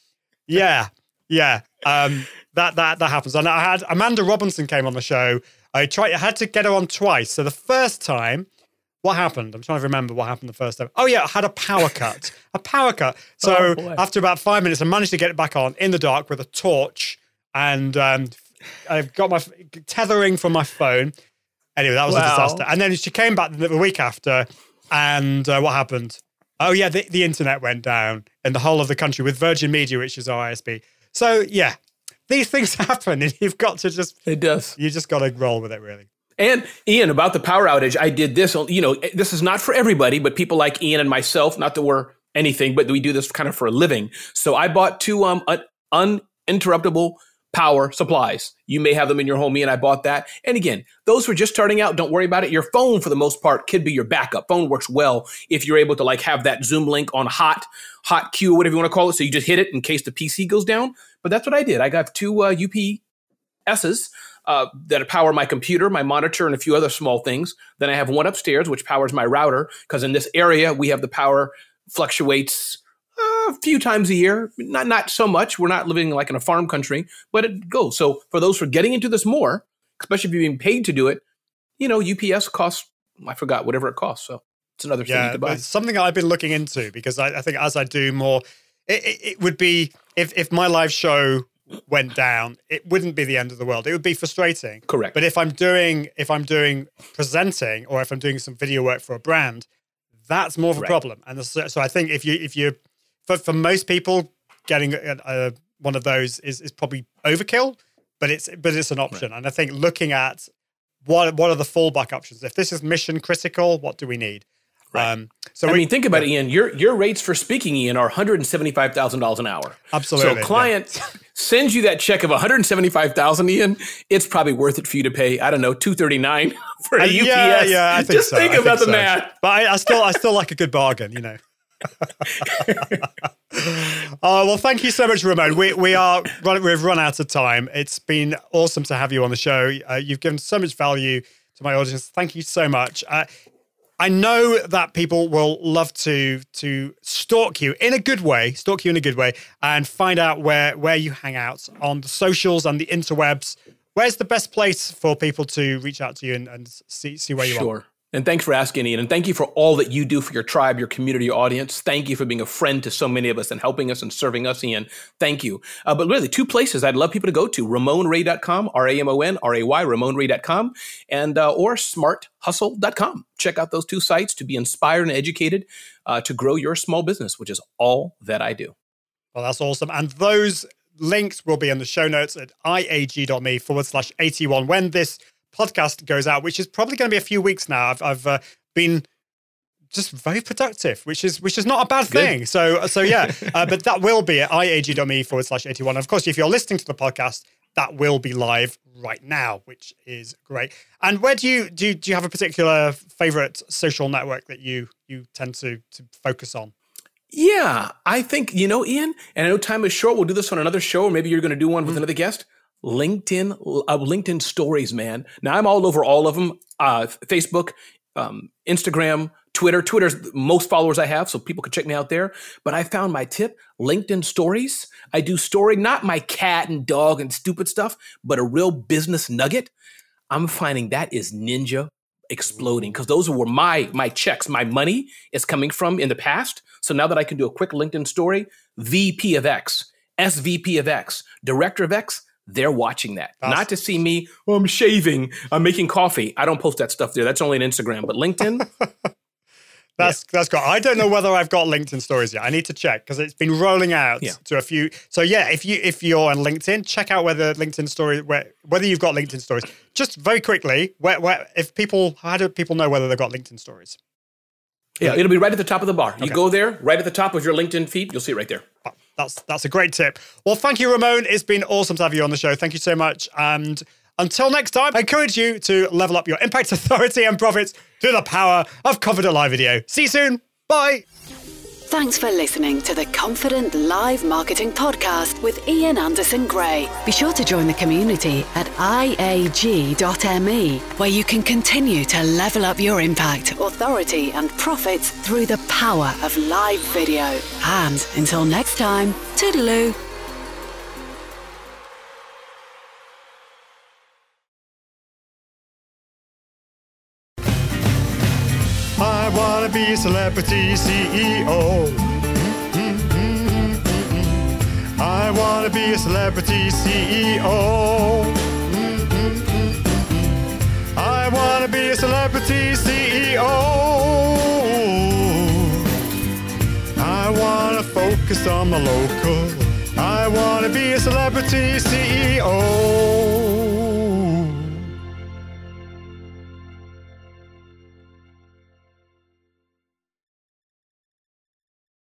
Yeah, yeah. Um, that that that happens. And I had Amanda Robinson came on the show. I tried. I had to get her on twice. So the first time, what happened? I'm trying to remember what happened the first time. Oh yeah, I had a power cut. a power cut. So Oh, after about five minutes, I managed to get it back on in the dark with a torch, and um, I've got my tethering from my phone. Anyway, that was a disaster. And then she came back the, the week after, and uh, what happened? Oh yeah, the, the internet went down in the whole of the country with Virgin Media, which is our ISP. So yeah, these things happen, and you've got to just It does. you just got to roll with it, really. And Ian, about the power outage, I did this. You know, this is not for everybody, but people like Ian and myself. Not that we're anything, but we do this kind of for a living. So I bought two um un- uninterruptible power supplies. You may have them in your home. Me and I bought that. And again, those who are just starting out, don't worry about it. Your phone, for the most part, could be your backup. Phone works well if you're able to like have that Zoom link on hot, hotkey, whatever you want to call it. So you just hit it in case the PC goes down. But that's what I did. I got two uh, UPSs uh, that power my computer, my monitor, and a few other small things. Then I have one upstairs, which powers my router, because in this area we have the power fluctuates uh, a few times a year. Not not so much. We're not living like in a farm country, but it goes. So for those who are getting into this more, especially if you're being paid to do it, you know, UPS costs. I forgot whatever it costs. So it's another thing Yeah, could but buy. something I've been looking into because I, I think as I do more, it, it, it would be if if my live show went down, it wouldn't be the end of the world. It would be frustrating. Correct. But if I'm doing if I'm doing presenting or if I'm doing some video work for a brand, that's more of a Right. problem. And so, so I think if you if you for for most people getting a, a, one of those is is probably overkill, but it's but it's an option. And I think looking at what what are the fallback options? If this is mission critical, what do we need? Um, so I we- mean, think about it, Ian. Your your rates for speaking, Ian, are one hundred and seventy five thousand dollars an hour. Absolutely, So, yeah. client sends you that check of one hundred seventy five thousand, Ian. It's probably worth it for you to pay. I don't know, two thirty nine for a Uh, UPS. Yeah, yeah, I think Just so. think I about the so. math. But I, I still, I still like a good bargain, you know. Oh well, thank you so much, Ramon. We we are run, we've run out of time. It's been awesome to have you on the show. Uh, you've given so much value to my audience. Thank you so much. Uh, I know that people will love to to stalk you in a good way, stalk you in a good way, and find out where where you hang out on the socials and the interwebs. Where's the best place for people to reach out to you and, and see see where you are? Sure. And thanks for asking, Ian. And thank you for all that you do for your tribe, your community, your audience. Thank you for being a friend to so many of us and helping us and serving us, Ian. Thank you. Uh, but really, two places I'd love people to go to RamonRay.com, R A M O N R A Y, RamonRay.com, and uh, or SmartHustle.com. Check out those two sites to be inspired and educated uh, to grow your small business, which is all that I do. Well, that's awesome. And those links will be in the show notes at iag.me forward slash 81 when this podcast goes out, which is probably going to be a few weeks now. I've, I've uh, been just very productive, which is which is not a bad Good. thing. So so yeah, uh, but that will be at iag.me forward slash 81. Of course, if you're listening to the podcast, that will be live right now, which is great. And where do you do you, do you have a particular favorite social network that you you tend to to focus on? Yeah, I think, you know, Ian, and I know time is short. We'll do this on another show, or maybe you're going to do one with another guest. LinkedIn, uh, LinkedIn stories, man. Now I'm all over all of them uh, Facebook, um, Instagram, Twitter. Twitter's most followers I have, so people can check me out there. But I found my tip LinkedIn stories. I do story, not my cat and dog and stupid stuff, but a real business nugget. I'm finding that is ninja exploding because those were my my checks, my money is coming from in the past. So now that I can do a quick LinkedIn story, VP of X, SVP of X, Director of X, they're watching that. Not to see me, oh, I'm shaving, I'm making coffee. I don't post that stuff there. That's only on Instagram. But LinkedIn, That's that's got. I don't know whether I've got LinkedIn stories yet. I need to check because it's been rolling out Yeah. to a few. So yeah, if you if you're on LinkedIn, check out whether LinkedIn story where whether you've got LinkedIn stories. Just very quickly, where where if people how do people know whether they've got LinkedIn stories? yeah, it'll be right at the top of the bar. You go there, right at the top of your LinkedIn feed, you'll see it right there. That's that's a great tip. Well, thank you, Ramon. It's been awesome to have you on the show. Thank you so much. And until next time, I encourage you to level up your impact, authority, and profits through the power of confident live video. See you soon. Bye. Thanks for listening to the Confident Live Marketing Podcast with Ian Anderson Gray. Be sure to join the community at iag.me, where you can continue to level up your impact, authority, and profits through the power of live video. And until next time, toodaloo. Be a celebrity CEO. I want to be a celebrity CEO. I want to be a celebrity CEO. I want to focus on the local. I want to be a celebrity CEO.